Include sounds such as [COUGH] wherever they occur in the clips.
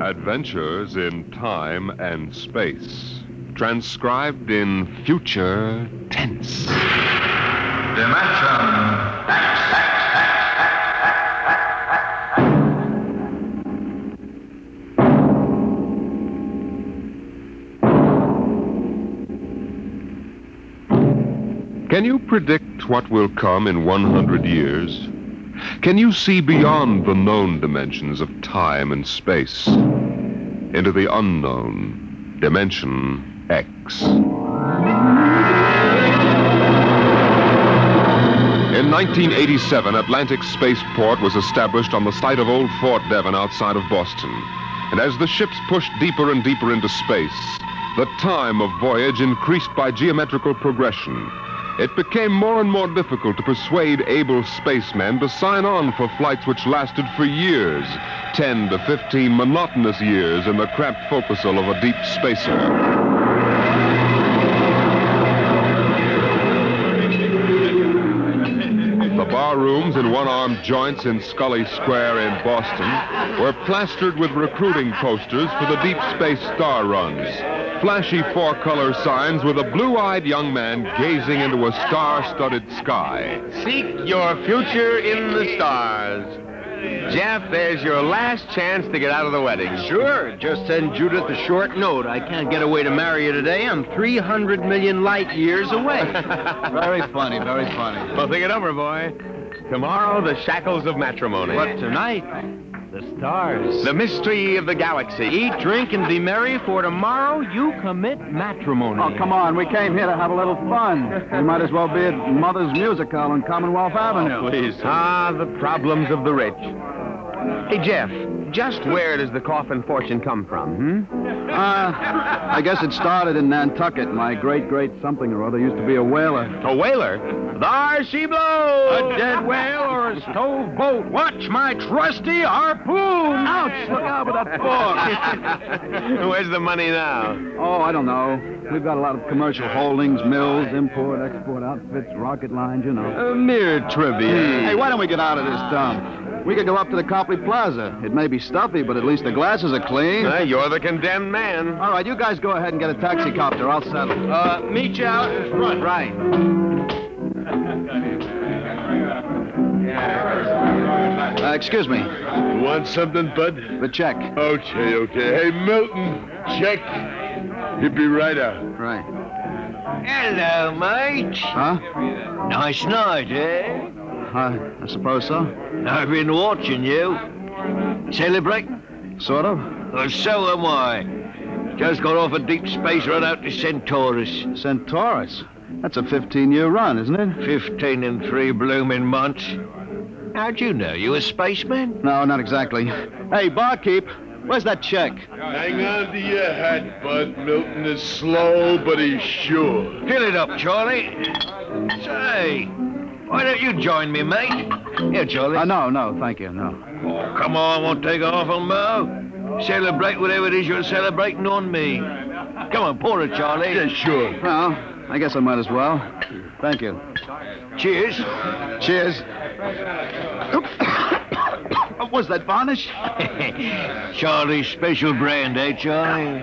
Adventures in Time and Space. Transcribed in future tense. Dimension Can you predict what will come in 100 years? Can you see beyond the known dimensions of time and space into the unknown dimension X? In 1987, Atlantic Spaceport was established on the site of Old Fort Devon outside of Boston. And as the ships pushed deeper and deeper into space, the time of voyage increased by geometrical progression. It became more and more difficult to persuade able spacemen to sign on for flights which lasted for years 10 to 15 monotonous years in the cramped forecastle of a deep spacer. The bar rooms and one-armed joints in Scollay Square in Boston were plastered with recruiting posters for the deep space star runs. Flashy four-color signs with a blue-eyed young man gazing into a star-studded sky. Seek your future in the stars. Jeff, there's your last chance to get out of the wedding. Sure. Just send Judith a short note. I can't get away to marry you today. I'm 300 million light years away. [LAUGHS] very funny, very funny. Well, think it over, boy. Tomorrow, the shackles of matrimony. But tonight, the stars. The mystery of the galaxy. Eat, drink, and be merry, for tomorrow you commit matrimony. Oh, come on. We came here to have a little fun. We might as well be at Mother's Music Hall on Commonwealth Avenue. Please. Ah, the problems of the rich. Hey, Jeff, just where does the coffin fortune come from, hmm? Uh, I guess it started in Nantucket. My great great something or other used to be a whaler. A whaler? There she blows! A dead whale or a stove boat. Watch my trusty harpoon. Ouch! Look out with that fork. [LAUGHS] Where's the money now? oh, I don't know. We've got a lot of commercial holdings, mills, import, export outfits, rocket lines, you know. A mere trivia. Hey, why don't we get out of this dump? We could go up to the Copley Plaza. It may be stuffy, but at least the glasses are clean. Uh, you're the condemned man. All right, you guys go ahead and get a taxi copter. I'll settle. Uh, meet you out in front. Right. Uh, excuse me. Want something, Bud? The check. Okay, okay. Hey, Milton, check. He'll be right out. Right. Hello, mate. Huh? Nice night, eh? Uh, I suppose so. I've been watching you. Celebrating? Sort of. Well, so am I. Just got off a deep space run out to Centaurus. Centaurus. That's a 15-year run, isn't it? Fifteen and three blooming months. How'd you know? You a spaceman? No, not exactly. Hey, barkeep, Where's that check? Hang on to your hat, Bud. Milton is slow, but he's sure. Fill it up, Charlie. Say, why don't you join me, mate? Here, Charlie. Uh, no, no, thank you, no. Oh, come on, won't take off on Mo. Celebrate whatever it is you're celebrating on me. Come on, pour it, Charlie. Yeah, sure. Well, I guess I might as well. Thank you. Cheers. Cheers. [COUGHS] what Was that varnish? [LAUGHS] Charlie's special brand, eh, Charlie?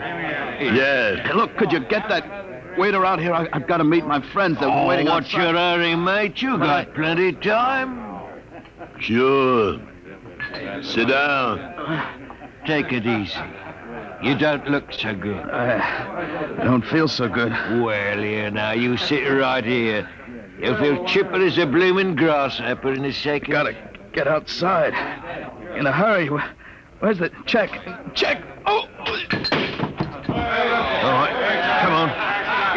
Yes. Look, could you get that waiter out here? I, have got to meet my friends. They're Oh, waiting what's outside. your hurry, mate? You got plenty of time. Sure. Sit down. Take it easy. You don't look so good. I don't feel so good. Well, here now, you sit right here. You'll feel chipper as a blooming grasshopper in a second. Gotta get outside. In a hurry. Where's the check? Check! Oh! All right.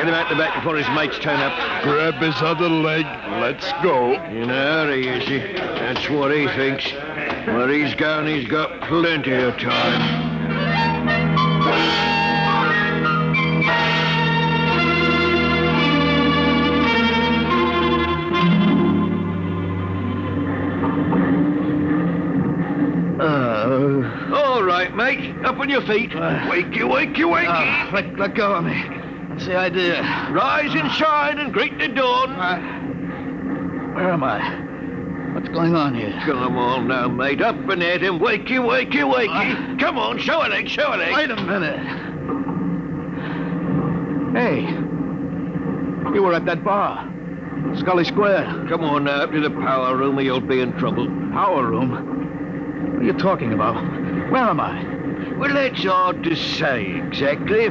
Get him out the back before his mates turn up. Grab his other leg. Let's go. In a hurry, is he? That's what he thinks. Where he's going, he's got plenty of time. Uh, All right, mate. Up on your feet. Wakey, wakey, wakey. uh, let, let go of me. That's the idea. Rise and shine and greet the dawn. Uh. Where am I? What's going on here? Come on now, mate. Up and at him. Wakey, wakey, wakey. Uh. Come on, show a leg, show a leg. Wait a minute. Hey, you were at that bar, Scollay Square. Come on now, up to the power room or you'll be in trouble. Power room? What are you talking about? Where am I? Well, that's hard to say exactly.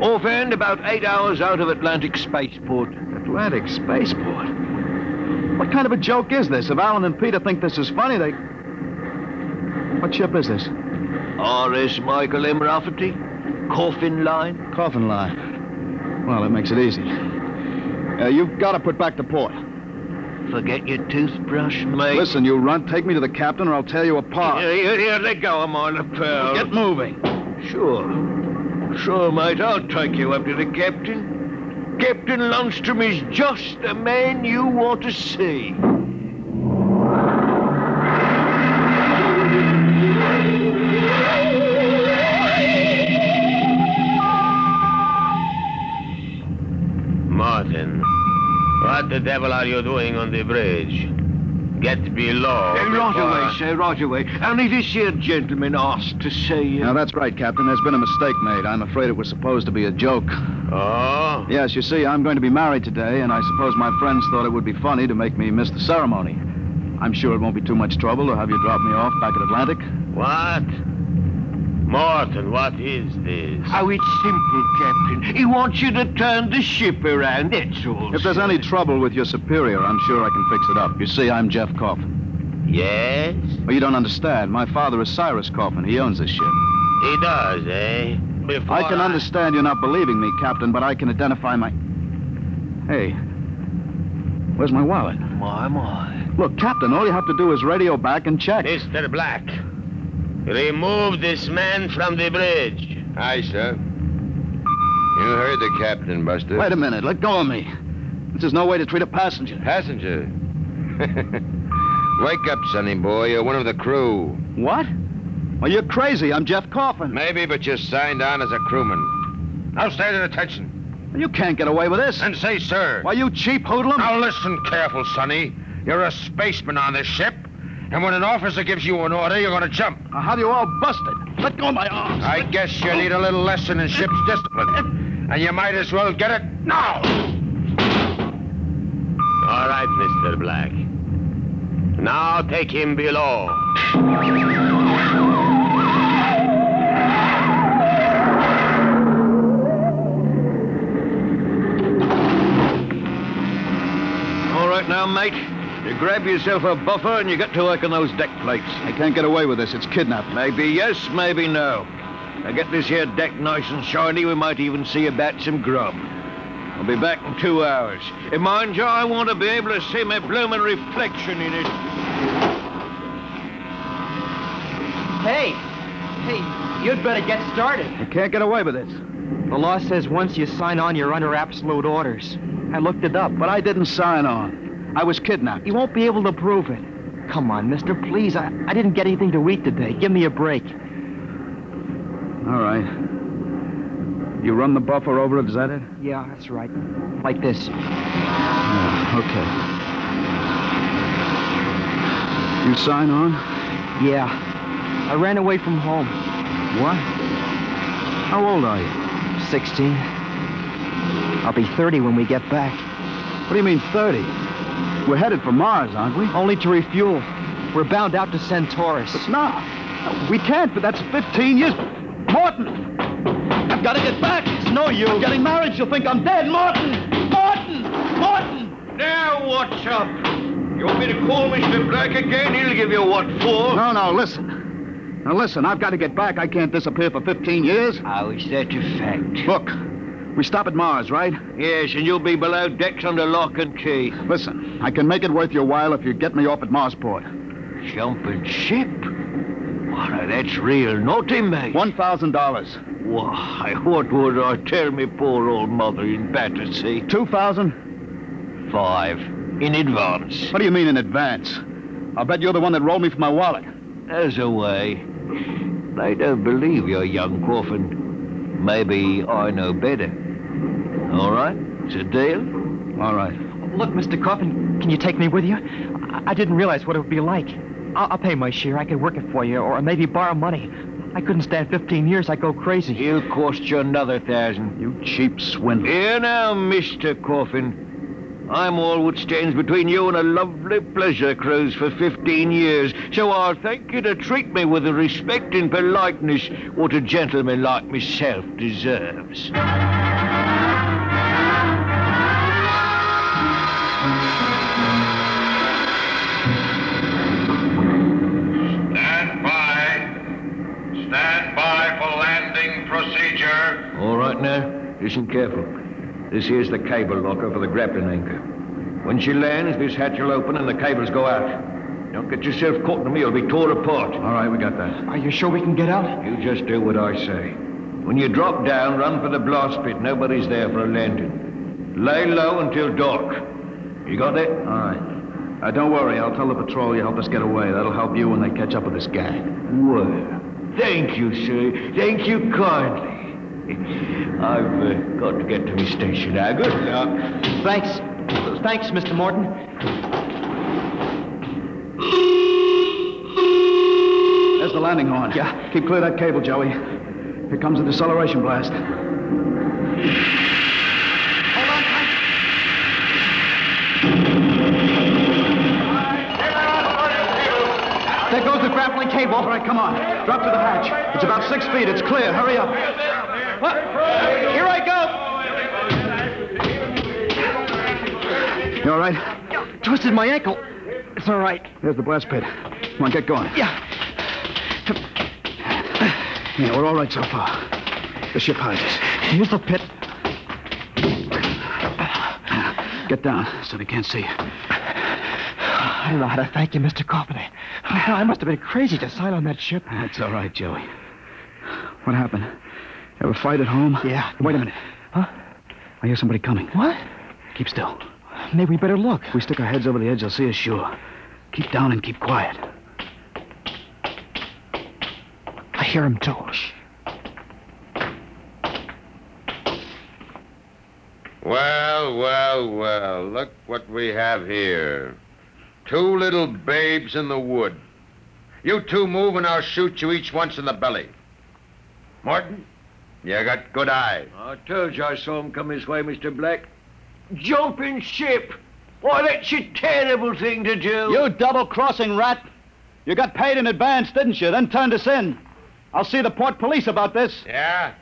Offhand, about eight hours out of Atlantic Spaceport. Atlantic Spaceport. What kind of a joke is this? If Alan and Peter think this is funny, they. What ship is this? R.S. Michael M. Rafferty. Coffin line. Coffin line. Well, that makes it easy. Uh, you've got to put back to port. Forget your toothbrush, mate. Listen, you runt, take me to the captain or I'll tear you apart. Here, here, here, let go of my lapel. Get moving. Sure. Sure, mate, I'll take you up to the captain. Captain Lundstrom is just the man you want to see. Martin, what the devil are you doing on the bridge? Get below. Eh, right away, sir, right away. Only this here gentleman asked to see you. Now, that's right, Captain. There's been a mistake made. I'm afraid it was supposed to be a joke. Oh? Yes, you see, I'm going to be married today, and I suppose my friends thought it would be funny to make me miss the ceremony. I'm sure it won't be too much trouble to have you drop me off back at Atlantic. What? Martin, what is this? Oh, it's simple, Captain. He wants you to turn the ship around, that's all. If there's sir. any trouble with your superior, I'm sure I can fix it up. You see, I'm Jeff Coffin. Yes? Well, you don't understand. My father is Cyrus Coffin. He owns this ship. He does, eh? Before I can understand you're not believing me, Captain, but I can identify my. Hey, where's my wallet? My, my. Look, Captain, all you have to do is radio back and check. Mr. Black, remove this man from the bridge. Aye, sir. You heard the captain, Buster. Wait a minute. Let go of me. This is no way to treat a passenger. Passenger. [LAUGHS] Wake up, sonny boy. You're one of the crew. What? Well, you're crazy. I'm Jeff Coffin. Maybe, but you're signed on as a crewman. Now stand at attention. You can't get away with this. And say, sir. Why, you cheap hoodlum. Now listen careful, sonny. You're a spaceman on this ship. And when an officer gives you an order, you're going to jump. Now, how do you all busted? Let go of my arms. I guess you need a little lesson in ship's discipline. And you might as well get it now. All right, Mr. Black. Now take him below. All right now, mate. You grab yourself a buffer and you get to work on those deck plates. I can't get away with this. It's kidnapping. Maybe yes, maybe no. Now get this here deck nice and shiny. We might even see about some grub. I'll be back in two hours. And mind you, I want to be able to see my blooming reflection in it. Hey, Hey, you'd better get started. You can't get away with this. The law says once you sign on, you're under absolute orders. I looked it up. But I didn't sign on. I was kidnapped. You won't be able to prove it. Come on, mister, please. I, I didn't get anything to eat today. Give me a break. All right. You run the buffer over it, is that it? Yeah, that's right. Like this. Yeah, okay. You sign on? Yeah. I ran away from home. What? How old are you? 16. I'll be 30 when we get back. What do you mean 30? We're headed for Mars, aren't we? Only to refuel. We're bound out to Centaurus. But no, we can't, but that's 15 years. Morton! I've got to get back. It's no use. I'm getting married. She'll think I'm dead. Morton! Morton! Morton! Now, what's up? You want me to call Mr. Black again? He'll give you what for. No, no, listen. Now, listen, I've got to get back. I can't disappear for 15 years. How is that a fact? Look, we stop at Mars, right? Yes, and you'll be below decks under lock and key. Listen, I can make it worth your while if you get me off at Marsport. Jumping ship? Why, that's real naughty, mate. $1,000. Why, what would I tell me poor old mother in Battersea? 2000 Five. In advance. What do you mean in advance? I'll bet you're the one that rolled me for my wallet. As a way. I don't believe you're young Coffin. Maybe I know better. All right? It's a deal? All right. Look, Mr. Coffin, can you take me with you? I, I didn't realize what it would be like. I'll, I'll pay my share. I could work it for you, or maybe borrow money. I couldn't stand 15 years. I'd go crazy. He'll cost you another thousand. You cheap swindler. Here now, Mr. Coffin. I'm all what stands between you and a lovely pleasure cruise for 15 years, so I'll thank you to treat me with the respect and politeness what a gentleman like myself deserves. Listen careful. This here's the cable locker for the grappling anchor. When she lands, this hatch will open and the cables go out. Don't get yourself caught in me, you'll be torn apart. All right, we got that. Are you sure we can get out? You just do what I say. When you drop down, run for the blast pit. Nobody's there for a landing. Lay low until dark. You got that? All right. Uh, don't worry, I'll tell the patrol you help us get away. That'll help you when they catch up with this gang. Well, thank you, sir. Thank you kindly. I've uh, got to get to my station now. Good luck. Thanks. Thanks, Mr. Morton. There's the landing horn. Yeah. Keep clear of that cable, Joey. Here comes the deceleration blast. There goes the grappling cable. All right, come on. Drop to the hatch. It's about six feet. It's clear. Hurry up. What? Here I go. You all right? Twisted my ankle. It's all right. There's the blast pit. Come on, get going. Yeah. Yeah, we're all right so far. The ship hides us. Here's the pit. Get down so they can't see you. I don't know how to thank you, Mr. Coffin. I, I must have been crazy to sign on that ship. That's all right, Joey. What happened? Ever fight at home? Yeah. Wait a minute. Huh? I hear somebody coming. What? Keep still. Maybe we better look. If we stick our heads over the edge, they'll see us sure. Keep down and keep quiet. I hear him too. Well, well, well. Look what we have here. Two little babes in the wood. You two move and I'll shoot you each once in the belly. Morton, you got good eyes. I told you I saw him come this way, Mr. Black. Jumping ship. Why, that's a terrible thing to do. You double-crossing rat. You got paid in advance, didn't you? Then turned us in. I'll see the port police about this. Yeah?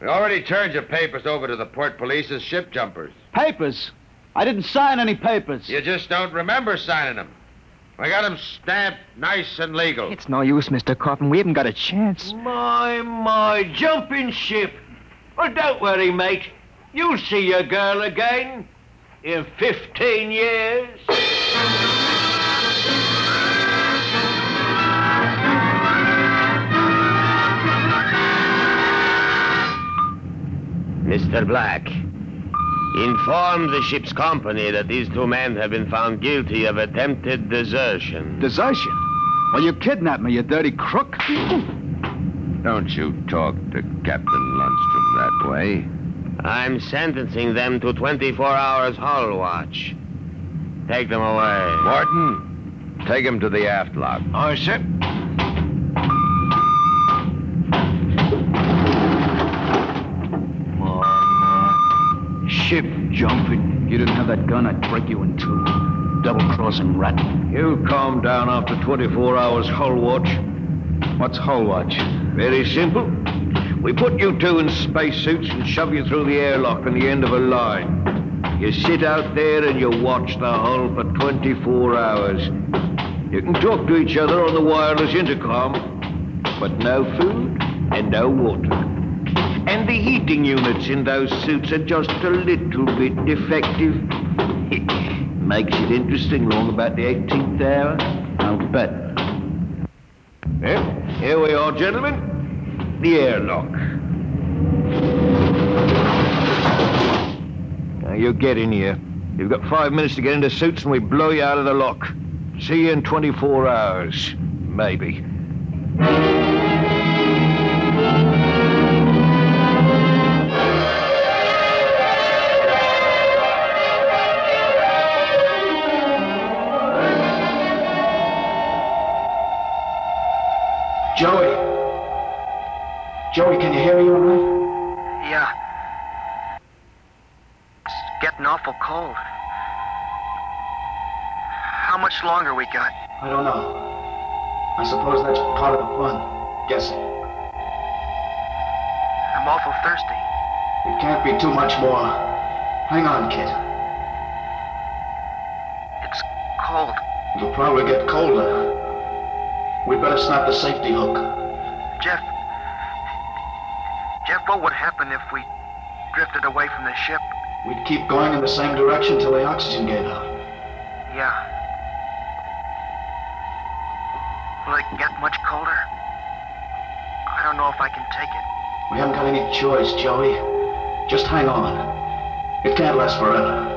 We already turned your papers over to the port police as ship jumpers. Papers? I didn't sign any papers. You just don't remember signing them. I got him stamped nice and legal. It's no use, Mr. Coffin. We haven't got a chance. My, my, jumping ship. Well, don't worry, mate. You'll see your girl again in 15 years. Mr. Black inform the ship's company that these two men have been found guilty of attempted desertion. Desertion? Well, you kidnapped me, you dirty crook. Don't you talk to Captain Lundstrom that way. I'm sentencing them to 24 hours hull watch. Take them away. Morton, take them to the aft lock. Aye, sir. Ship jumping. If you didn't have that gun, I'd break you in two. Double-crossing rat. You calm down after 24 hours hull watch. What's hull watch? Very simple. We put you two in spacesuits and shove you through the airlock on the end of a line. You sit out there and you watch the hull for 24 hours. You can talk to each other on the wireless intercom, but no food and no water. The heating units in those suits are just a little bit defective. [LAUGHS] Makes it interesting long about the 18th hour. I'll bet. Well, here we are, gentlemen. The airlock. Now, you get in here. You've got five minutes to get into suits and we blow you out of the lock. See you in 24 hours. Maybe. Joey, can you hear me all right? Yeah. It's getting awful cold. How much longer we got? I don't know. I suppose that's part of the fun. Guessing. I'm awful thirsty. It can't be too much more. Hang on, kid. It's cold. It'll probably get colder. We better snap the safety hook. Jeff. What would happen if we drifted away from the ship? We'd keep going in the same direction till the oxygen gave out. Yeah. Will it get much colder? I don't know if I can take it. We haven't got any choice, Joey. Just hang on. It can't last forever.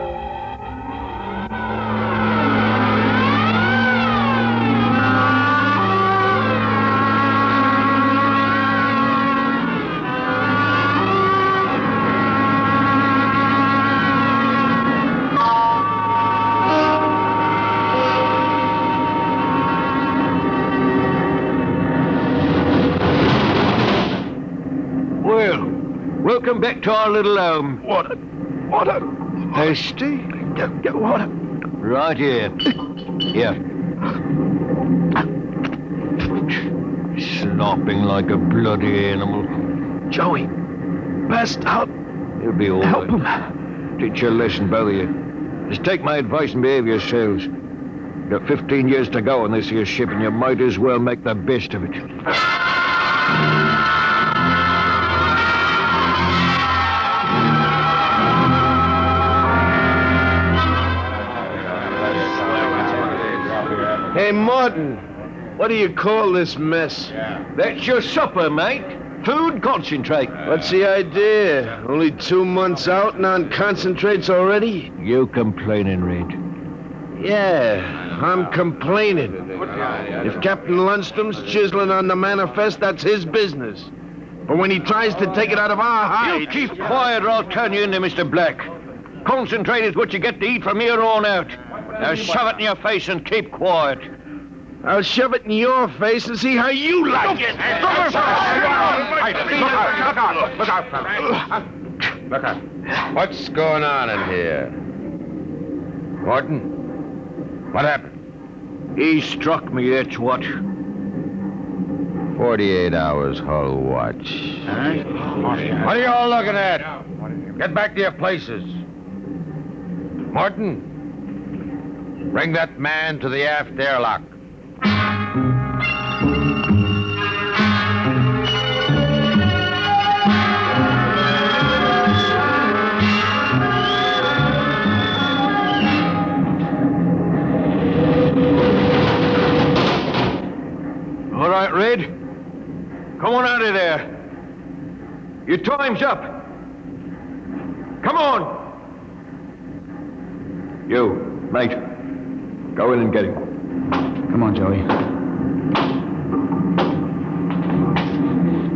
Our little home. Water. Water. Thirsty? Get, get water. Right here. Here. Slopping like a bloody animal. Joey. Passed out. You'll be all Help right. Teach your lesson, both of you. Just take my advice and behave yourselves. You've got 15 years to go on this here ship, and you might as well make the best of it. Martin, what do you call this mess? That's your supper, mate. Food concentrate. What's the idea? Only two months out and on concentrates already? You complaining, Red? Yeah, I'm complaining. If Captain Lundstrom's chiseling on the manifest, that's his business. But when he tries to take it out of our hide... You keep quiet or I'll turn you into Mr. Black. Concentrate is what you get to eat from here on out. Now shove it in your face and keep quiet. I'll shove it in your face and see how you like it. Look out! Look out, fella. Look out. What's going on in here? Morton? What happened? He struck me, that's what. 48 hours hull watch. What are you all looking at? Get back to your places. Morton, bring that man to the aft airlock. Right, Red. Come on out of there. Your time's up. Come on! You, mate. Go in and get him. Come on, Joey.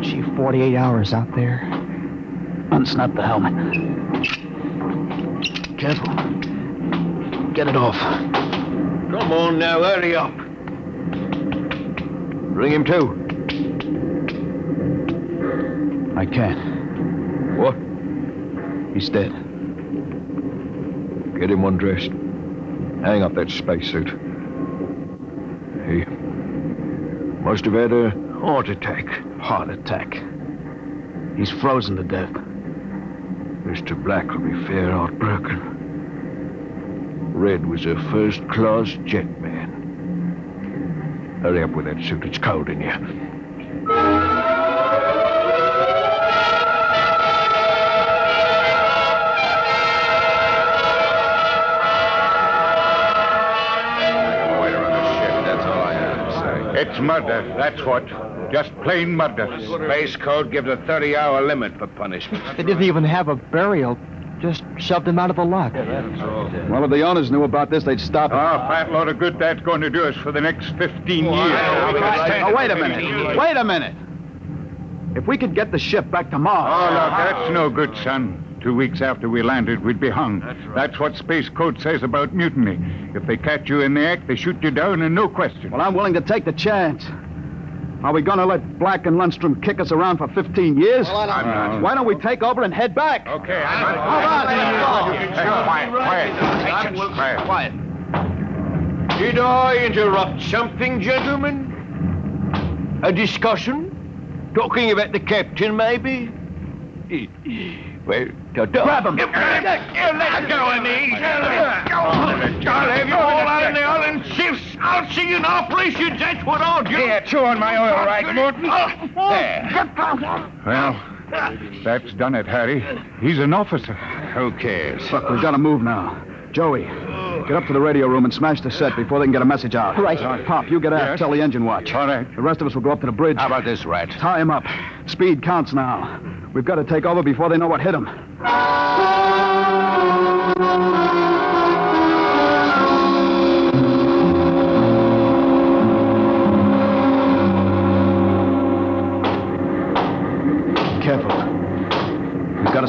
Gee, 48 hours out there. Unsnap the helmet. Careful. Get it off. Come on now, hurry up. Bring him to. I can't. What? He's dead. Get him undressed. Hang up that spacesuit. He must have had a heart attack. Heart attack. He's frozen to death. Mr. Black will be fair heartbroken. Red was a first-class jet man. Hurry up with that suit. It's cold in here. It's murder, that's what. Just plain murder. Space Code gives a 30 hour limit for punishment. They didn't even have a burial. Just shoved him out of the lock. Well, if the owners knew about this, they'd stop it. Ah, fat load of good that's going to do us for the next 15 years. Oh, wait a minute. Wait a minute. If we could get the ship back to Mars. Oh, look, that's no good, son. Two weeks after we landed, we'd be hung. That's, what Space Code says about mutiny. If they catch you in the act, they shoot you down and no question. Well, I'm willing to take the chance. Are we going to let Black and Lundstrom kick us around for 15 years? I'm uh, not. Why don't we take over and head back? Okay, I'm Hold on. Hey, quiet, quiet. Patience, quiet. Quiet. Did I interrupt something, gentlemen? A discussion? Talking about the captain, maybe? Well, Grab him. You let go of me. I'll see you in operations. That's what I'll do. Here, chew on my oil rag, uh, Morton. Oh, There. Well, that's done it, Harry. He's an officer. Who cares? Look, we've got to move now. Joey, get up to the radio room and smash the set before they can get a message out. Right. Pop, you get out. Yes. Tell the engine watch. All right. The rest of us will go up to the bridge. How about this, Rat? Tie him up. Speed counts now. We've got to take over before they know what hit him.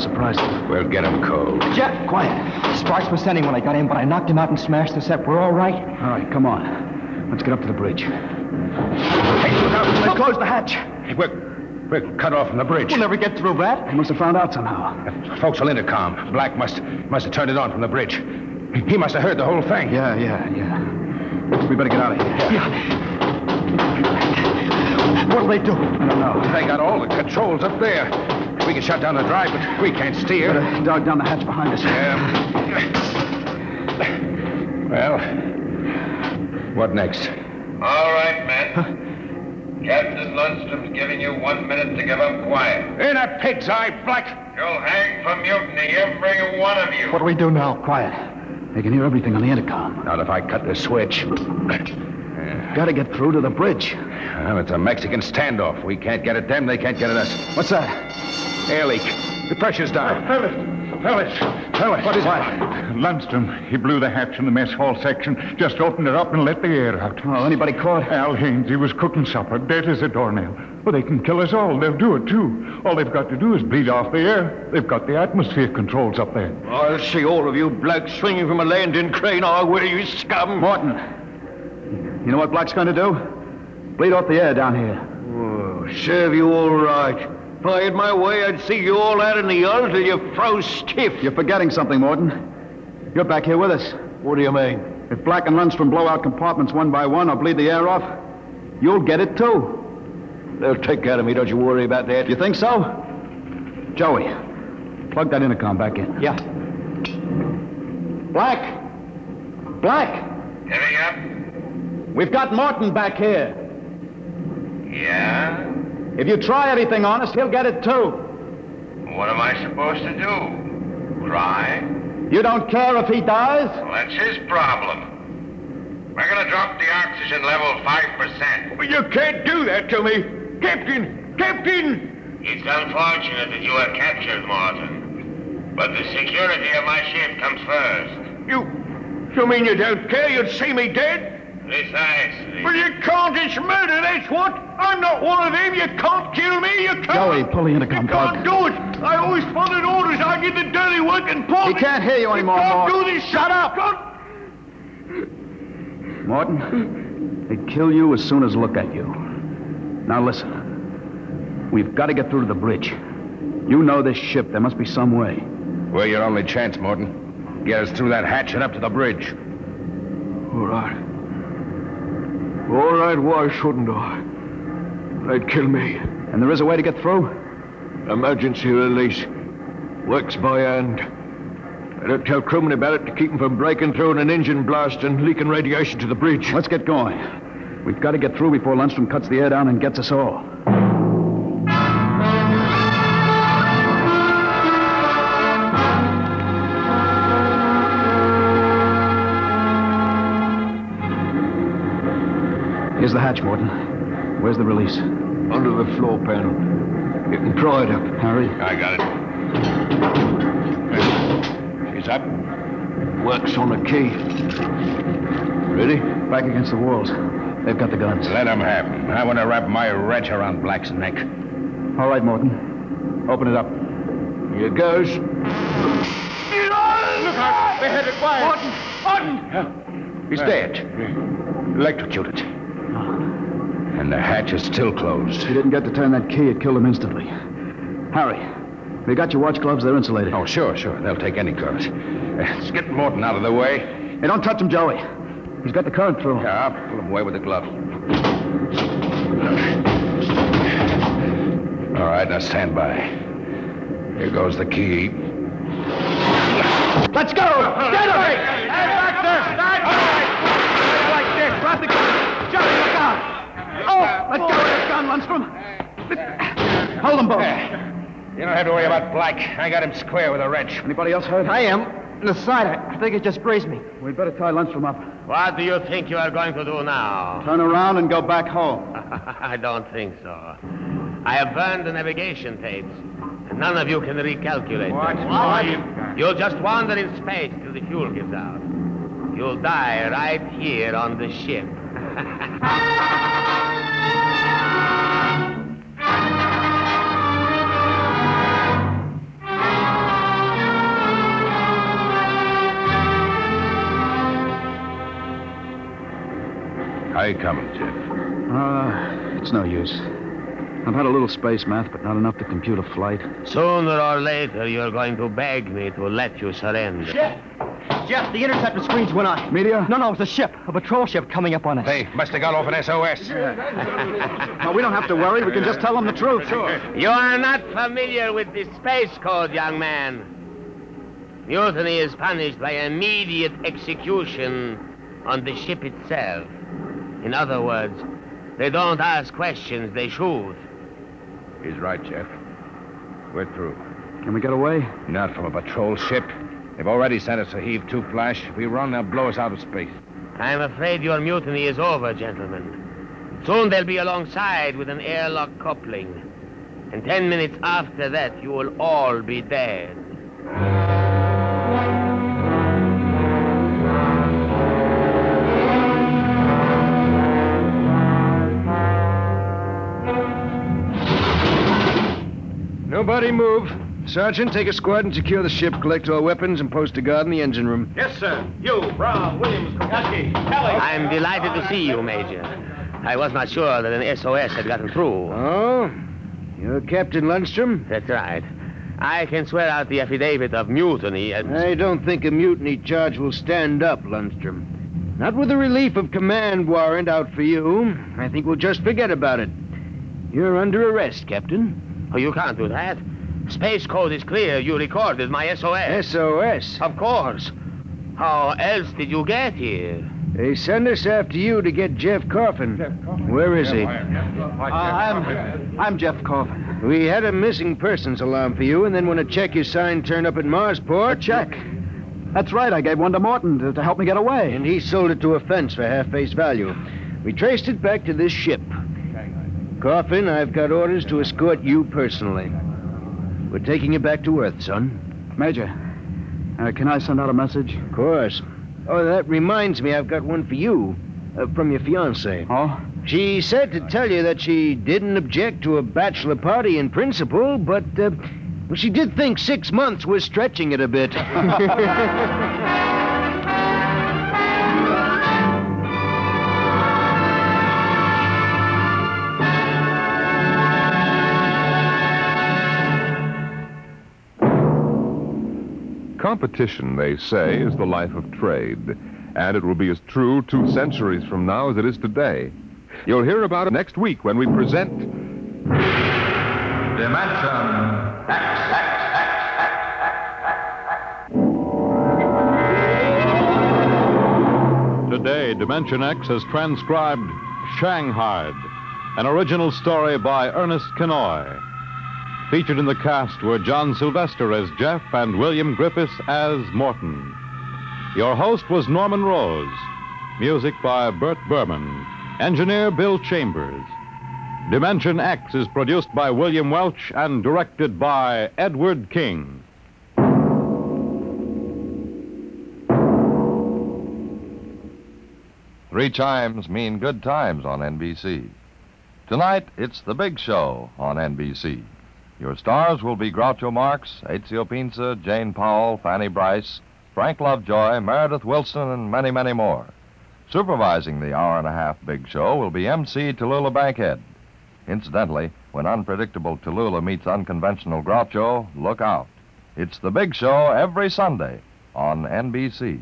We've got to surprise them. We'll get him cold. Jeff, quiet. Sparks was sending when I got in, but I knocked him out and smashed the set. We're all right. All right, come on. Let's get up to the bridge. Hey, look out. Let's close the hatch. We're, we're cut off from the bridge. We'll never get through that. They must have found out somehow. Folks will intercom. Black must must have turned it on from the bridge. He must have heard the whole thing. Yeah, yeah, yeah. We better get out of here. Yeah. What'll they do? I don't know. They got all the controls up there. We can shut down the drive, but we can't steer. Better dog down the hatch behind us. Um, well, what next? All right, men. Captain Lundstrom's giving you one minute to give up quiet. In a pig's eye, Black. You'll hang for mutiny, every one of you. What do we do now? Quiet. They can hear everything on the intercom. Not if I cut the switch. [CLEARS THROAT] Got to get through to the bridge. Well, it's a Mexican standoff. We can't get at them, they can't get at us. What's that? Air leak. The pressure's down. Fellas, fellas, fellas. What is it? Lundstrom, he blew the hatch in the mess hall section, just opened it up and let the air out. Oh, anybody caught? Al Haynes, he was cooking supper, dead as a doornail. Well, they can kill us all. They'll do it, too. All they've got to do is bleed off the air. They've got the atmosphere controls up there. I'll see all of you blokes swinging from a landing crane. I will, you scum. Morton, you know what Black's going to do? Bleed off the air down here. Oh, serve you all right. If I had my way, I'd see you all out in the yard till you froze stiff. You're forgetting something, Morton. You're back here with us. What do you mean? If Black and Lundstrom blow out compartments one by one or bleed the air off, you'll get it too. They'll take care of me, don't you worry about that. You think so? Joey, plug that intercom back in. Yeah. Black! Black! Giving up? We've got Morton back here. Yeah? If you try anything on us, he'll get it too. What am I supposed to do? Cry? You don't care if he dies? Well, that's his problem. We're gonna drop the oxygen level 5%. Well, you can't do that to me. Captain! Captain! It's unfortunate that you were captured, Morton. But the security of my ship comes first. You. You mean you don't care you'd see me dead? Precisely. Well, you can't. It's murder, that's what. I'm not one of them. You can't kill me. You can't. Joey, pull the intercom You can't do it. I always followed orders. I did the dirty work and pull He me. can't hear you anymore, You can't Mort. do this. Shut up. Morton, they'd kill you as soon as look at you. Now listen. We've got to get through to the bridge. You know this ship. There must be some way. We're your only chance, Morton. Get us through that hatch and up to the bridge. All right. All right, why shouldn't I? They'd kill me. And there is a way to get through? Emergency release. Works by hand. Better tell crewmen about it to keep them from breaking through in an engine blast and leaking radiation to the bridge. Let's get going. We've got to get through before Lundstrom cuts the air down and gets us all. Here's the hatch, Morton. Where's the release? Under the floor panel. You can pry it up. Hurry. I got it. She's up. Works on a key. Ready? Back against the walls. They've got the guns. Let them have 'em. I want to wrap my wrench around Black's neck. All right, Morton. Open it up. Here goes. Look out! They're headed wide. Morton! Morton! He's dead. Electrocuted. And the hatch is still closed. If you didn't get to turn that key, it killed him instantly. Harry, we got your watch gloves. They're insulated. Oh, sure, sure. They'll take any current. Let's get Morton out of the way. Hey, don't touch him, Joey. He's got the current through. Yeah, I'll pull him away with the glove. All right, now stand by. Here goes the key. Let's go! Get him! Hey, back there! Stand by! Like this. Grab the gun. Johnny, look out! Oh, let go of that gun, Lundstrom. Hold them both. You don't have to worry about Black. I got him square with a wrench. Anybody else hurt? I am. In the side, I, I think it just grazed me. We'd better tie Lundstrom up. What do you think you are going to do now? Turn around and go back home. [LAUGHS] I don't think so. I have burned the navigation tapes, and none of you can recalculate. What? them. What? You'll just wander in space till the fuel gives out. You'll die right here on the ship. [LAUGHS] How you coming, Jeff? Uh, it's no use. I've had a little space math, but not enough to compute a flight. Sooner or later, you're going to beg me to let you surrender. Jeff! Jeff, the interceptor screens went on. Media? No, no, it's a ship. A patrol ship coming up on us. They must have got off an SOS. [LAUGHS] No, we don't have to worry. We can just tell them the truth. Sure. You are not familiar with the space code, young man. Mutiny is punished by immediate execution on the ship itself. In other words, they don't ask questions, they shoot. He's right, Jeff. We're through. Can we get away? Not from a patrol ship. They've already sent us a heave to flash. If we run, they'll blow us out of space. I'm afraid your mutiny is over, gentlemen. Soon they'll be alongside with an airlock coupling. And ten minutes after that, you will all be dead. Nobody move. Sergeant, take a squad and secure the ship, collect all weapons, and post a guard in the engine room. Yes, sir. You, Brown, Williams, Kokoski, Kelly. I'm delighted to see you, Major. I was not sure that an SOS had gotten through. Oh? You're Captain Lundstrom? That's right. I can swear out the affidavit of mutiny and. I don't think a mutiny charge will stand up, Lundstrom. Not with a relief of command warrant out for you. I think we'll just forget about it. You're under arrest, Captain. Oh, you can't do that. Space code is clear. You recorded my SOS. SOS? Of course. How else did you get here? They sent us after you to get Jeff Coffin. Where is he? Uh, I'm, I'm Jeff Coffin. We had a missing persons alarm for you, and then when a check you signed turned up at Marsport. A check? That's right. I gave one to Morton to, to help me get away. And he sold it to a fence for half face value. We traced it back to this ship. Coffin, I've got orders to escort you personally. We're taking you back to Earth, son. Major, uh, can I send out a message? Of course. Oh, that reminds me, I've got one for you uh, from your fiancée. Oh? She said to tell you that she didn't object to a bachelor party in principle, but uh, well, she did think six months was stretching it a bit. [LAUGHS] Competition, they say, is the life of trade, and it will be as true two centuries from now as it is today. You'll hear about it next week when we present. Dimension X. Today, Dimension X has transcribed Shanghaied, an original story by Ernest Kinoy. Featured in the cast were John Sylvester as Jeff and William Griffiths as Morton. Your host was Norman Rose. Music by Bert Berman. Engineer Bill Chambers. Dimension X is produced by William Welch and directed by Edward King. Three chimes mean good times on NBC. Tonight, it's The Big Show on NBC. Your stars will be Groucho Marx, Ezio Pinza, Jane Powell, Fanny Brice, Frank Lovejoy, Meredith Willson, and many, many more. Supervising the hour and a half Big Show will be MC Tallulah Bankhead. Incidentally, when unpredictable Tallulah meets unconventional Groucho, look out. It's The Big Show every Sunday on NBC.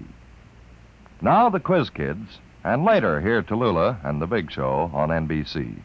Now the Quiz Kids, and later hear Tallulah and The Big Show on NBC.